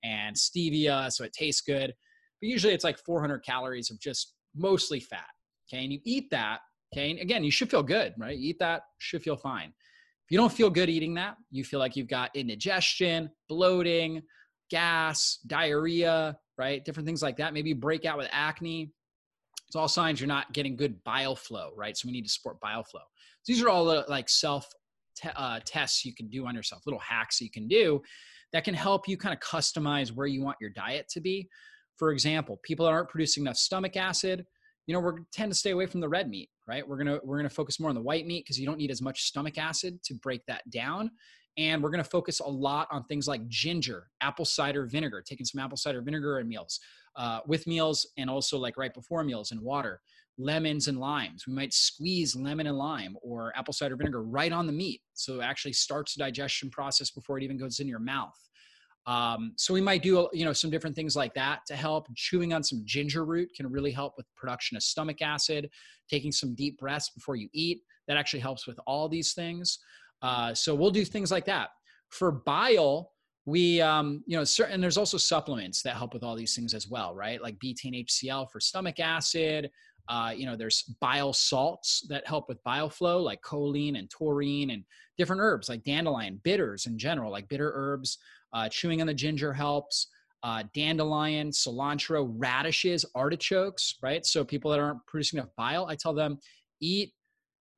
and stevia, so it tastes good. But usually it's like 400 calories of just mostly fat. Okay. And you eat that. Okay. And again, you should feel good, right? You eat that, should feel fine. If you don't feel good eating that, you feel like you've got indigestion, bloating, gas, diarrhea, right? Different things like that. Maybe you break out with acne. It's all signs you're not getting good bile flow, right? So we need to support bile flow. So these are all the, like self te- uh, tests you can do on yourself, little hacks you can do that can help you kind of customize where you want your diet to be. For example, people that aren't producing enough stomach acid, you know, we're tend to stay away from the red meat, right? We're gonna we're gonna focus more on the white meat because you don't need as much stomach acid to break that down. And we're gonna focus a lot on things like ginger, apple cider vinegar, taking some apple cider vinegar in meals, uh, with meals, and also like right before meals and water. Lemons and limes. We might squeeze lemon and lime or apple cider vinegar right on the meat, so it actually starts the digestion process before it even goes in your mouth. Um, so we might do you know some different things like that to help. Chewing on some ginger root can really help with production of stomach acid. Taking some deep breaths before you eat that actually helps with all these things. Uh, so we'll do things like that. For bile, we um, you know certain there's also supplements that help with all these things as well, right? Like betaine HCl for stomach acid. Uh, you know, there's bile salts that help with bile flow, like choline and taurine, and different herbs like dandelion, bitters in general, like bitter herbs. Uh, chewing on the ginger helps. Uh, dandelion, cilantro, radishes, artichokes, right? So people that aren't producing enough bile, I tell them eat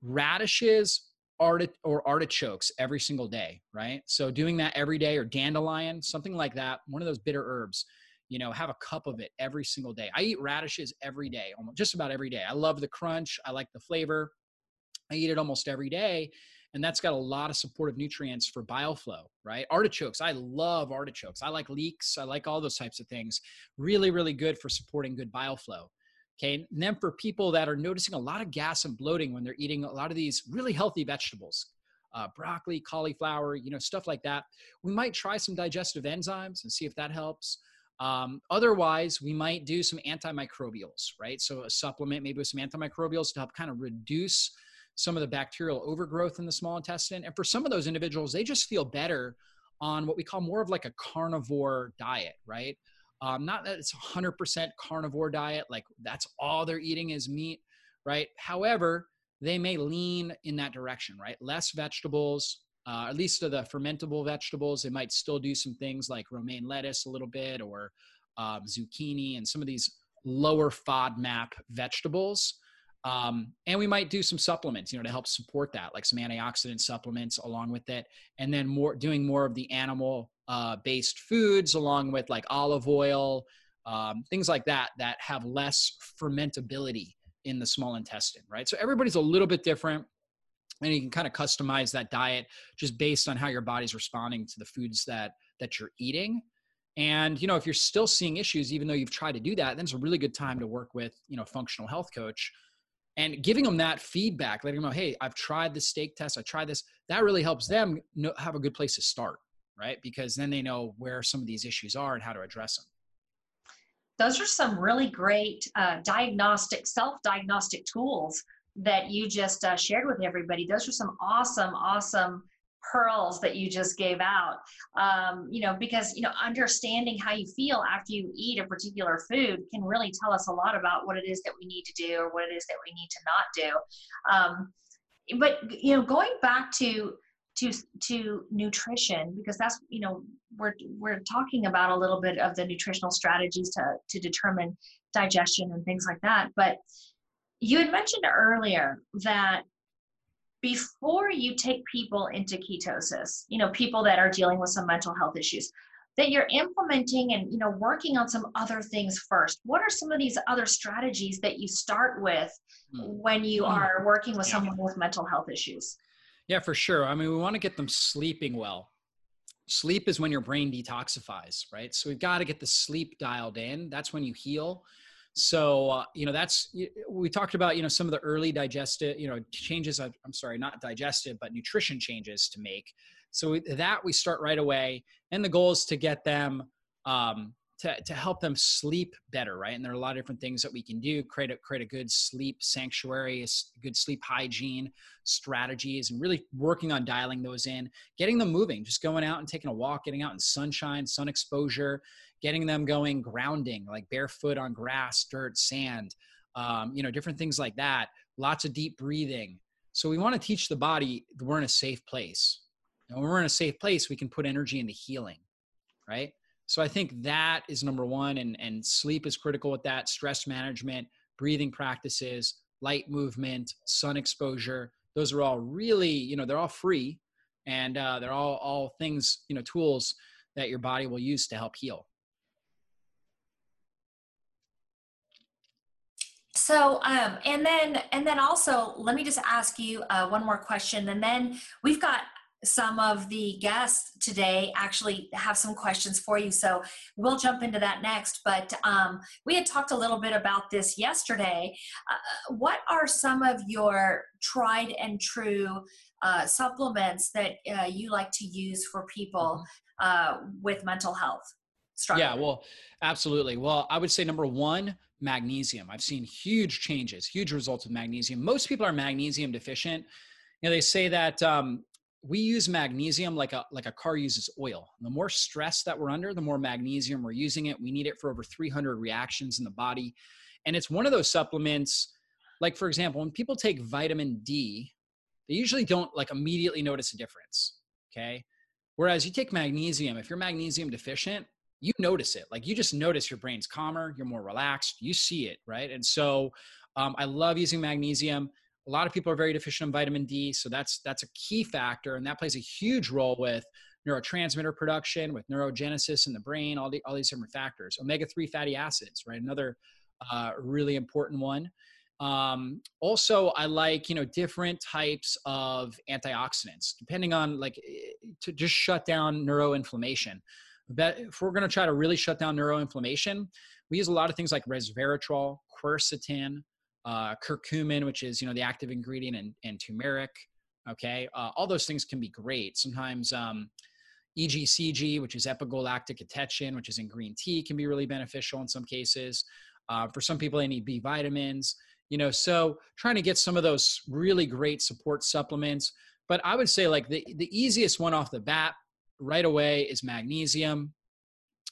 radishes arti- or artichokes every single day, right? So doing that every day or dandelion, something like that, one of those bitter herbs, you know, have a cup of it every single day. I eat radishes every day, almost just about every day. I love the crunch. I like the flavor. I eat it almost every day and that's got a lot of supportive nutrients for bile flow, right? Artichokes, I love artichokes. I like leeks, I like all those types of things. Really, really good for supporting good bile flow. Okay, and then for people that are noticing a lot of gas and bloating when they're eating a lot of these really healthy vegetables, uh, broccoli, cauliflower, you know, stuff like that, we might try some digestive enzymes and see if that helps. Um, otherwise, we might do some antimicrobials, right? So a supplement maybe with some antimicrobials to help kind of reduce some of the bacterial overgrowth in the small intestine. And for some of those individuals, they just feel better on what we call more of like a carnivore diet, right? Um, not that it's 100% carnivore diet, like that's all they're eating is meat, right? However, they may lean in that direction, right? Less vegetables, uh, at least of the fermentable vegetables. They might still do some things like romaine lettuce a little bit or um, zucchini and some of these lower FODMAP vegetables. Um, and we might do some supplements, you know, to help support that, like some antioxidant supplements along with it, and then more doing more of the animal uh, based foods along with like olive oil, um, things like that that have less fermentability in the small intestine, right? So everybody's a little bit different. And you can kind of customize that diet just based on how your body's responding to the foods that that you're eating. And you know, if you're still seeing issues, even though you've tried to do that, then it's a really good time to work with you know functional health coach and giving them that feedback, letting them know, hey, I've tried the steak test, I tried this. That really helps them know, have a good place to start, right? Because then they know where some of these issues are and how to address them those are some really great uh, diagnostic, self-diagnostic tools that you just uh, shared with everybody. Those are some awesome, awesome pearls that you just gave out. Um, you know, because you know, understanding how you feel after you eat a particular food can really tell us a lot about what it is that we need to do or what it is that we need to not do. Um, but you know, going back to to to nutrition because that's you know we're we're talking about a little bit of the nutritional strategies to to determine digestion and things like that but you had mentioned earlier that before you take people into ketosis you know people that are dealing with some mental health issues that you're implementing and you know working on some other things first what are some of these other strategies that you start with hmm. when you hmm. are working with someone with mental health issues yeah, for sure. I mean, we want to get them sleeping well. Sleep is when your brain detoxifies, right? So we've got to get the sleep dialed in. That's when you heal. So, uh, you know, that's, we talked about, you know, some of the early digestive, you know, changes, I'm sorry, not digestive, but nutrition changes to make. So that we start right away. And the goal is to get them um, to, to help them sleep better, right? And there are a lot of different things that we can do, create a, create a good sleep sanctuary, a good sleep hygiene strategies, and really working on dialing those in, getting them moving, just going out and taking a walk, getting out in sunshine, sun exposure, getting them going grounding, like barefoot on grass, dirt, sand, um, you know, different things like that. Lots of deep breathing. So we want to teach the body we're in a safe place. And when we're in a safe place, we can put energy into healing, right? So I think that is number one, and and sleep is critical with that. Stress management, breathing practices, light movement, sun exposure. Those are all really, you know, they're all free, and uh, they're all all things, you know, tools that your body will use to help heal. So, um, and then, and then also, let me just ask you uh, one more question, and then we've got some of the guests today actually have some questions for you. So we'll jump into that next. But um, we had talked a little bit about this yesterday. Uh, what are some of your tried and true uh, supplements that uh, you like to use for people mm-hmm. uh, with mental health? Yeah, well, absolutely. Well, I would say number one, magnesium. I've seen huge changes, huge results with magnesium. Most people are magnesium deficient. You know, they say that um, we use magnesium like a like a car uses oil. The more stress that we're under, the more magnesium we're using it. We need it for over 300 reactions in the body, and it's one of those supplements. Like for example, when people take vitamin D, they usually don't like immediately notice a difference. Okay, whereas you take magnesium, if you're magnesium deficient, you notice it. Like you just notice your brain's calmer, you're more relaxed, you see it, right? And so um, I love using magnesium a lot of people are very deficient in vitamin D, so that's that's a key factor, and that plays a huge role with neurotransmitter production, with neurogenesis in the brain, all the all these different factors. Omega three fatty acids, right? Another uh, really important one. Um, also, I like you know different types of antioxidants, depending on like eh, to just shut down neuroinflammation. But if we're going to try to really shut down neuroinflammation, we use a lot of things like resveratrol, quercetin, uh, curcumin, which is you know the active ingredient, and, and turmeric. Okay, uh, all those things can be great. Sometimes um, EGCG, which is epigallocatechin, which is in green tea, can be really beneficial in some cases. Uh, for some people, they need B vitamins. You know, so trying to get some of those really great support supplements. But I would say like the the easiest one off the bat right away is magnesium.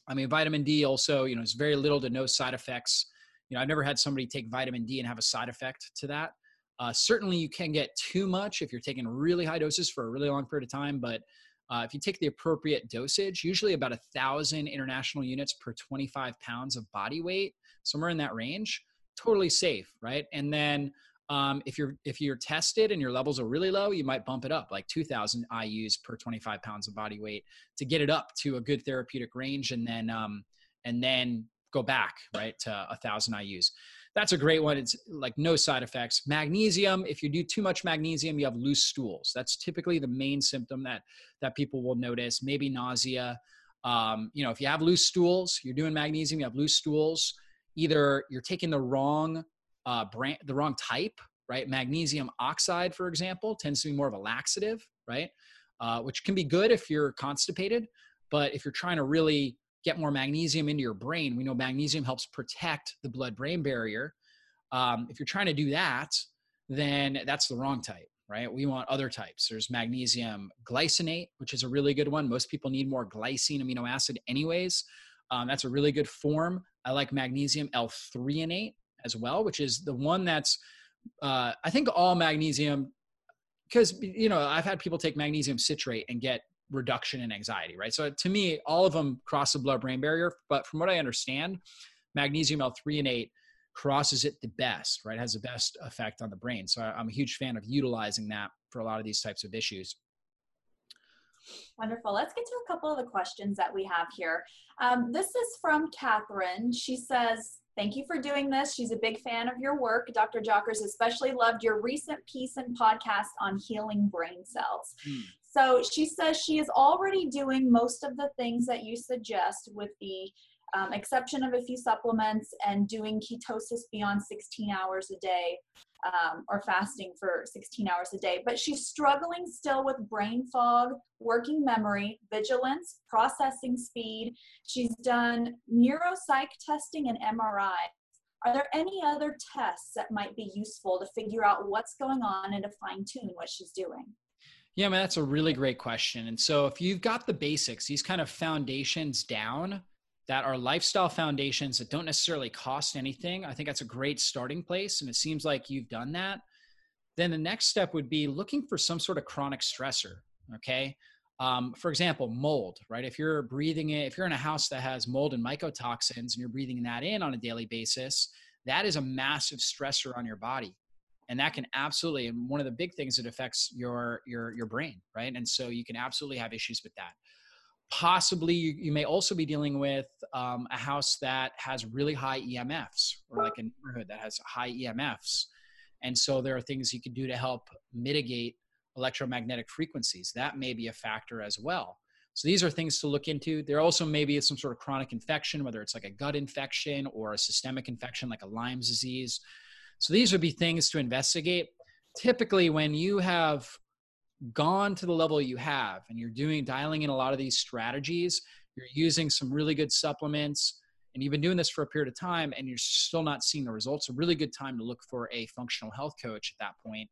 I mean, vitamin D also, you know, is very little to no side effects you know, I've never had somebody take vitamin D and have a side effect to that. Uh, certainly, you can get too much if you're taking really high doses for a really long period of time. But uh, if you take the appropriate dosage, usually about a thousand international units per 25 pounds of body weight, somewhere in that range, totally safe, right? And then um, if you're if you're tested and your levels are really low, you might bump it up like 2,000 IU's per 25 pounds of body weight to get it up to a good therapeutic range, and then um, and then go back right to a thousand IU's. That's a great one. It's like no side effects. Magnesium, if you do too much magnesium, you have loose stools. That's typically the main symptom that that people will notice. Maybe nausea. Um, you know, if you have loose stools, you're doing magnesium, you have loose stools. Either you're taking the wrong uh, brand, the wrong type, right? Magnesium oxide, for example, tends to be more of a laxative, right? Uh, which can be good if you're constipated, but if you're trying to really get more magnesium into your brain. We know magnesium helps protect the blood brain barrier. Um, if you're trying to do that, then that's the wrong type, right? We want other types. There's magnesium glycinate, which is a really good one. Most people need more glycine amino acid, anyways. Um, that's a really good form. I like magnesium L-threonate as well, which is the one that's, uh, I think all magnesium, because, you know, I've had people take magnesium citrate and get reduction in anxiety, right? So to me, all of them cross the blood brain barrier. But from what I understand, magnesium L-threonate crosses it the best, right? Has the best effect on the brain. So I'm a huge fan of utilizing that for a lot of these types of issues. Wonderful. Let's get to a couple of the questions that we have here. Um, this is from Catherine. She says, Thank you for doing this. She's a big fan of your work. Dr. Jockers especially loved your recent piece and podcast on healing brain cells. Mm. So she says she is already doing most of the things that you suggest with the um, exception of a few supplements and doing ketosis beyond 16 hours a day um, or fasting for 16 hours a day. But she's struggling still with brain fog, working memory, vigilance, processing speed. She's done neuropsych testing and MRI. Are there any other tests that might be useful to figure out what's going on and to fine tune what she's doing? Yeah, man, that's a really great question. And so if you've got the basics, these kind of foundations down that are lifestyle foundations that don't necessarily cost anything, I think that's a great starting place. And it seems like you've done that. Then the next step would be looking for some sort of chronic stressor. Okay. Um, for example, mold, right? If you're breathing it, if you're in a house that has mold and mycotoxins and you're breathing that in on a daily basis, that is a massive stressor on your body and that can absolutely and one of the big things that affects your your your brain right? And so you can absolutely have issues with that. Possibly you, you may also be dealing with um, a house that has really high emfs or like a neighborhood that has high emfs and so there are things you can do to help mitigate electromagnetic frequencies. That may be a factor as well. So these are things to look into. There also may be some sort of chronic infection, whether it's like a gut infection or a systemic infection like a Lyme's disease. So these would be things to investigate. Typically, when you have gone to the level you have and you're doing dialing in a lot of these strategies, you're using some really good supplements, and you've been doing this for a period of time and you're still not seeing the results, a really good time to look for a functional health coach at that point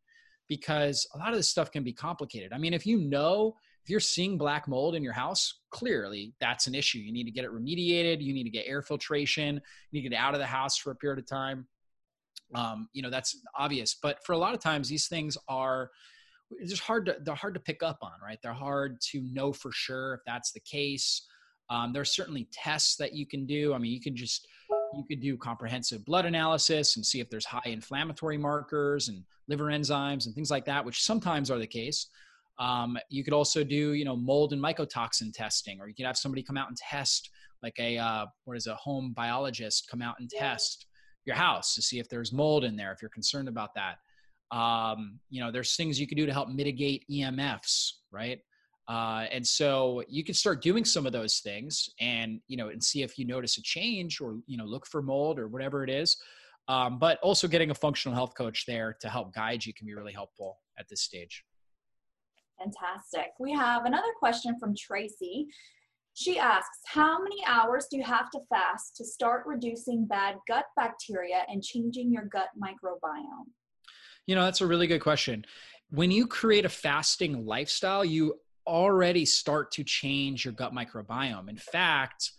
because a lot of this stuff can be complicated. I mean, if you know if you're seeing black mold in your house, clearly that's an issue. You need to get it remediated. You need to get air filtration. You need to get out of the house for a period of time um, you know that's obvious but for a lot of times these things are just hard to they're hard to pick up on right? They're hard to know for sure if that's the case. Um, there are certainly tests that you can do. I mean you can just you could do comprehensive blood analysis and see if there's high inflammatory markers and liver enzymes and things like that which sometimes are the case. Um, you could also do you know mold and mycotoxin testing or you could have somebody come out and test like a uh, what is a home biologist come out and test your house to see if there's mold in there if you're concerned about that. Um, you know there's things you can do to help mitigate emfs right? Uh, and so you can start doing some of those things and you know and see if you notice a change or you know look for mold or whatever it is. Um, but also getting a functional health coach there to help guide you can be really helpful at this stage. Fantastic. We have another question from tracy she asks, How many hours do you have to fast to start reducing bad gut bacteria and changing your gut microbiome? You know, that's a really good question. When you create a fasting lifestyle, you already start to change your gut microbiome. In fact,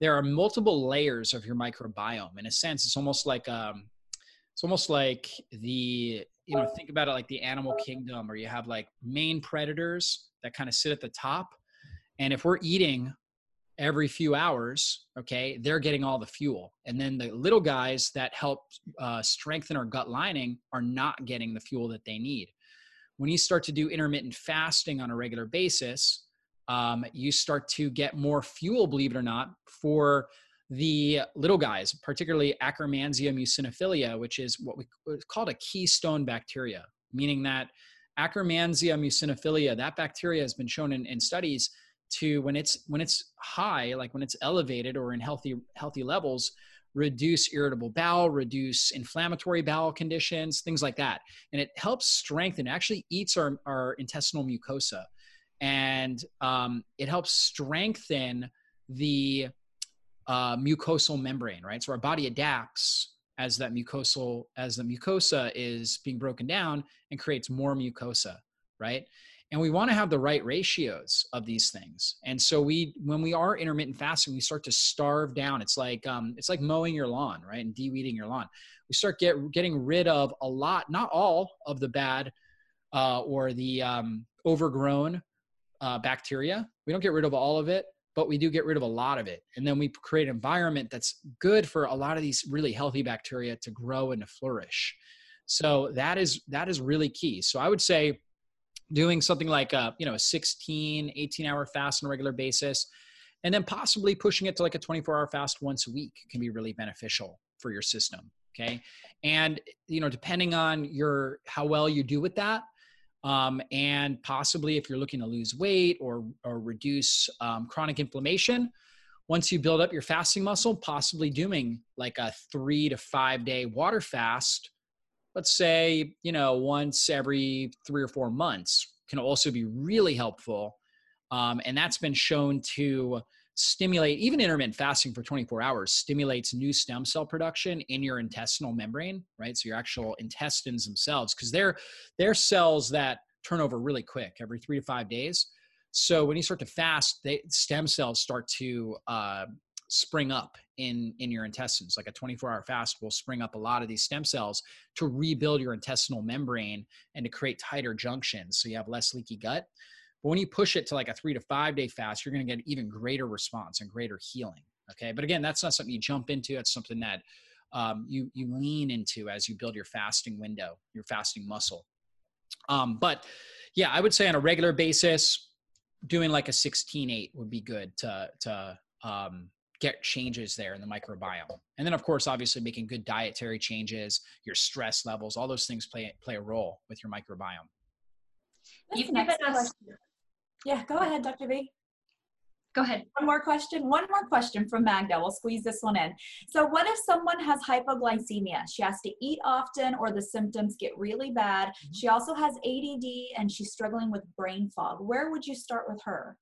there are multiple layers of your microbiome. In a sense, it's almost like um, it's almost like the you know think about it like the animal kingdom, where you have like main predators that kind of sit at the top, and if we're eating every few hours, okay, they're getting all the fuel. And then the little guys that help uh, strengthen our gut lining are not getting the fuel that they need. When you start to do intermittent fasting on a regular basis, um, you start to get more fuel, believe it or not, for the little guys, particularly Akkermansia muciniphila, which is what we call a keystone bacteria, meaning that Akkermansia muciniphila, that bacteria has been shown in, in studies to when it's when it's high, like when it's elevated or in healthy healthy levels, reduce irritable bowel, reduce inflammatory bowel conditions, things like that. And it helps strengthen, actually eats our, our intestinal mucosa. And um, it helps strengthen the uh, mucosal membrane, right? So our body adapts as that mucosal, as the mucosa is being broken down and creates more mucosa, right? And we want to have the right ratios of these things. And so we when we are intermittent fasting we start to starve down. It's like um, it's like mowing your lawn right and de-weeding your lawn. We start get, getting rid of a lot not all of the bad uh, or the um, overgrown uh, bacteria. We don't get rid of all of it but we do get rid of a lot of it. And then we create an environment that's good for a lot of these really healthy bacteria to grow and to flourish. So that is that is really key. So i would say doing something like a you know a 16 18 hour fast on a regular basis and then possibly pushing it to like a 24 hour fast once a week can be really beneficial for your system okay? And you know depending on your how well you do with that um, and possibly if you're looking to lose weight or or reduce um, chronic inflammation once you build up your fasting muscle possibly doing like a three to five day water fast let's say, you know, once every three or four months can also be really helpful. Um, and that's been shown to stimulate, even intermittent fasting for 24 hours stimulates new stem cell production in your intestinal membrane, right? So your actual intestines themselves, because they're, they're cells that turn over really quick every three to five days. So when you start to fast, they, stem cells start to uh, spring up in in your intestines like a 24 hour fast will spring up a lot of these stem cells to rebuild your intestinal membrane and to create tighter junctions so you have less leaky gut. But when you push it to like a three to five day fast you're going to get even greater response and greater healing okay? But again that's not something you jump into it's something that um, you you lean into as you build your fasting window your fasting muscle. Um, but yeah i would say on a regular basis doing like a 16 8 would be good to to um, get changes there in the microbiome. And then of course, obviously making good dietary changes, your stress levels, all those things play play a role with your microbiome. You've given us Yeah, go ahead, Dr. B. Go ahead. One more question. One more question from Magda. We'll squeeze this one in. So, what if someone has hypoglycemia? She has to eat often, or the symptoms get really bad. Mm-hmm. She also has ADD and she's struggling with brain fog. Where would you start with her?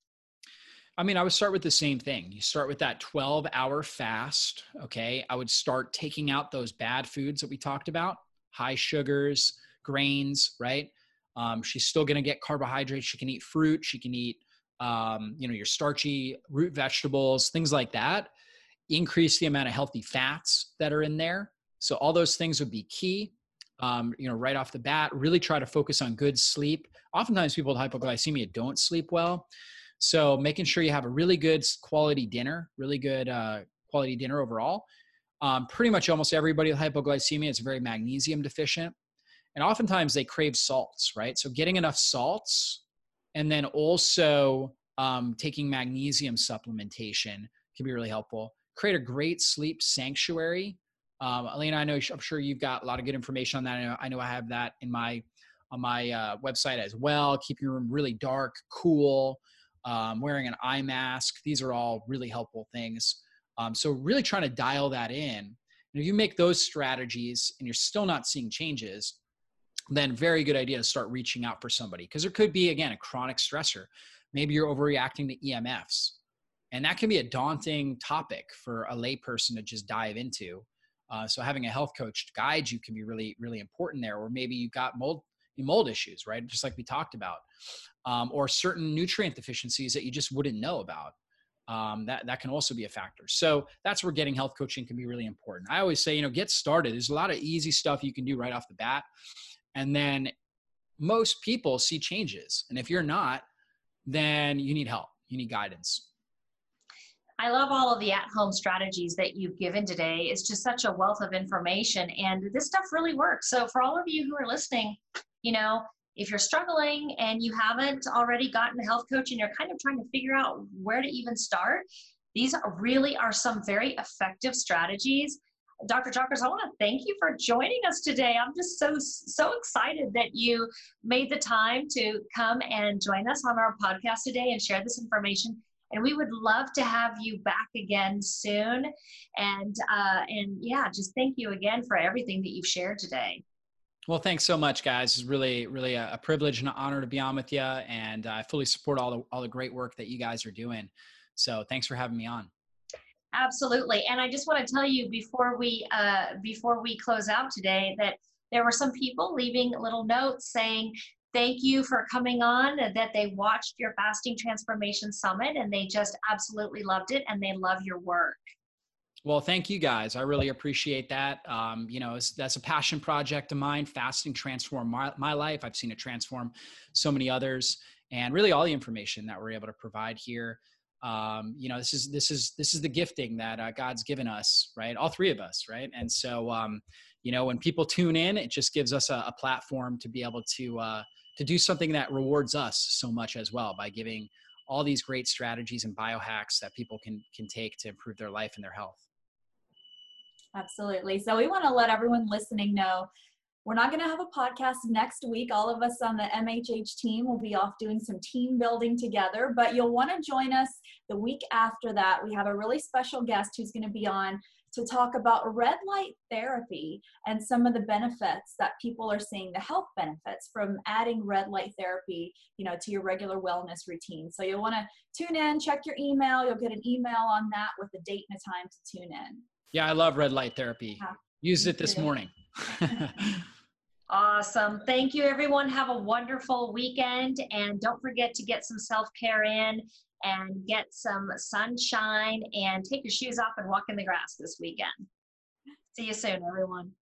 I mean, I would start with the same thing. You start with that 12 hour fast. Okay. I would start taking out those bad foods that we talked about high sugars, grains, right? Um, she's still going to get carbohydrates. She can eat fruit. She can eat, um, you know, your starchy root vegetables, things like that. Increase the amount of healthy fats that are in there. So, all those things would be key. Um, you know, right off the bat, really try to focus on good sleep. Oftentimes, people with hypoglycemia don't sleep well. So making sure you have a really good quality dinner, really good uh, quality dinner overall. Um, pretty much almost everybody with hypoglycemia is very magnesium deficient. And oftentimes they crave salts, right? So getting enough salts and then also um, taking magnesium supplementation can be really helpful. Create a great sleep sanctuary. Um, Elena, I know I'm sure you've got a lot of good information on that. I know I, know I have that in my on my uh, website as well. Keep your room really dark, cool um, wearing an eye mask. These are all really helpful things. Um, so really trying to dial that in. And if you make those strategies and you're still not seeing changes, then very good idea to start reaching out for somebody because there could be again a chronic stressor. Maybe you're overreacting to EMFs, and that can be a daunting topic for a layperson to just dive into. Uh, so having a health coach guide you can be really really important there. Or maybe you've got mold mold issues, right? Just like we talked about um, or certain nutrient deficiencies that you just wouldn't know about. Um, that that can also be a factor. So that's where getting health coaching can be really important. I always say, you know, get started. There's a lot of easy stuff you can do right off the bat, and then most people see changes. And if you're not, then you need help. You need guidance. I love all of the at-home strategies that you've given today. It's just such a wealth of information, and this stuff really works. So for all of you who are listening, you know, if you're struggling and you haven't already gotten a health coach and you're kind of trying to figure out where to even start, these really are some very effective strategies. Dr. Jockers, I want to thank you for joining us today. I'm just so so excited that you made the time to come and join us on our podcast today and share this information. And we would love to have you back again soon. And uh, and yeah, just thank you again for everything that you've shared today. Well, thanks so much, guys. It's really, really a, privilege and an honor to be on with you, and I fully support all the all the great work that you guys are doing. So, thanks for having me on. Absolutely, and I just want to tell you before we uh, before we close out today that there were some people leaving little notes saying thank you for coming on that they watched your fasting transformation summit and they just absolutely loved it and they love your work well, thank you guys. I really appreciate that. Um, you know, that's a passion project of mine. Fasting transformed my, my life. I've seen it transform so many others, and really all the information that we're able to provide here. Um, you know, this is this is this is the gifting that uh, God's given us, right? All three of us, right? And so, um, you know, when people tune in, it just gives us a, a platform to be able to uh, to do something that rewards us so much as well by giving all these great strategies and biohacks that people can can take to improve their life and their health. Absolutely. So we want to let everyone listening know we're not going to have a podcast next week. All of us on the MHH team will be off doing some team building together, but you'll want to join us the week after that. We have a really special guest who's going to be on to talk about red light therapy and some of the benefits that people are seeing the health benefits from adding red light therapy you know to your regular wellness routine so you'll want to tune in check your email you'll get an email on that with a date and a time to tune in yeah, I love red light therapy. Yeah, Used it this morning. awesome. Thank you, everyone. Have a wonderful weekend. And don't forget to get some self care in and get some sunshine and take your shoes off and walk in the grass this weekend. See you soon, everyone.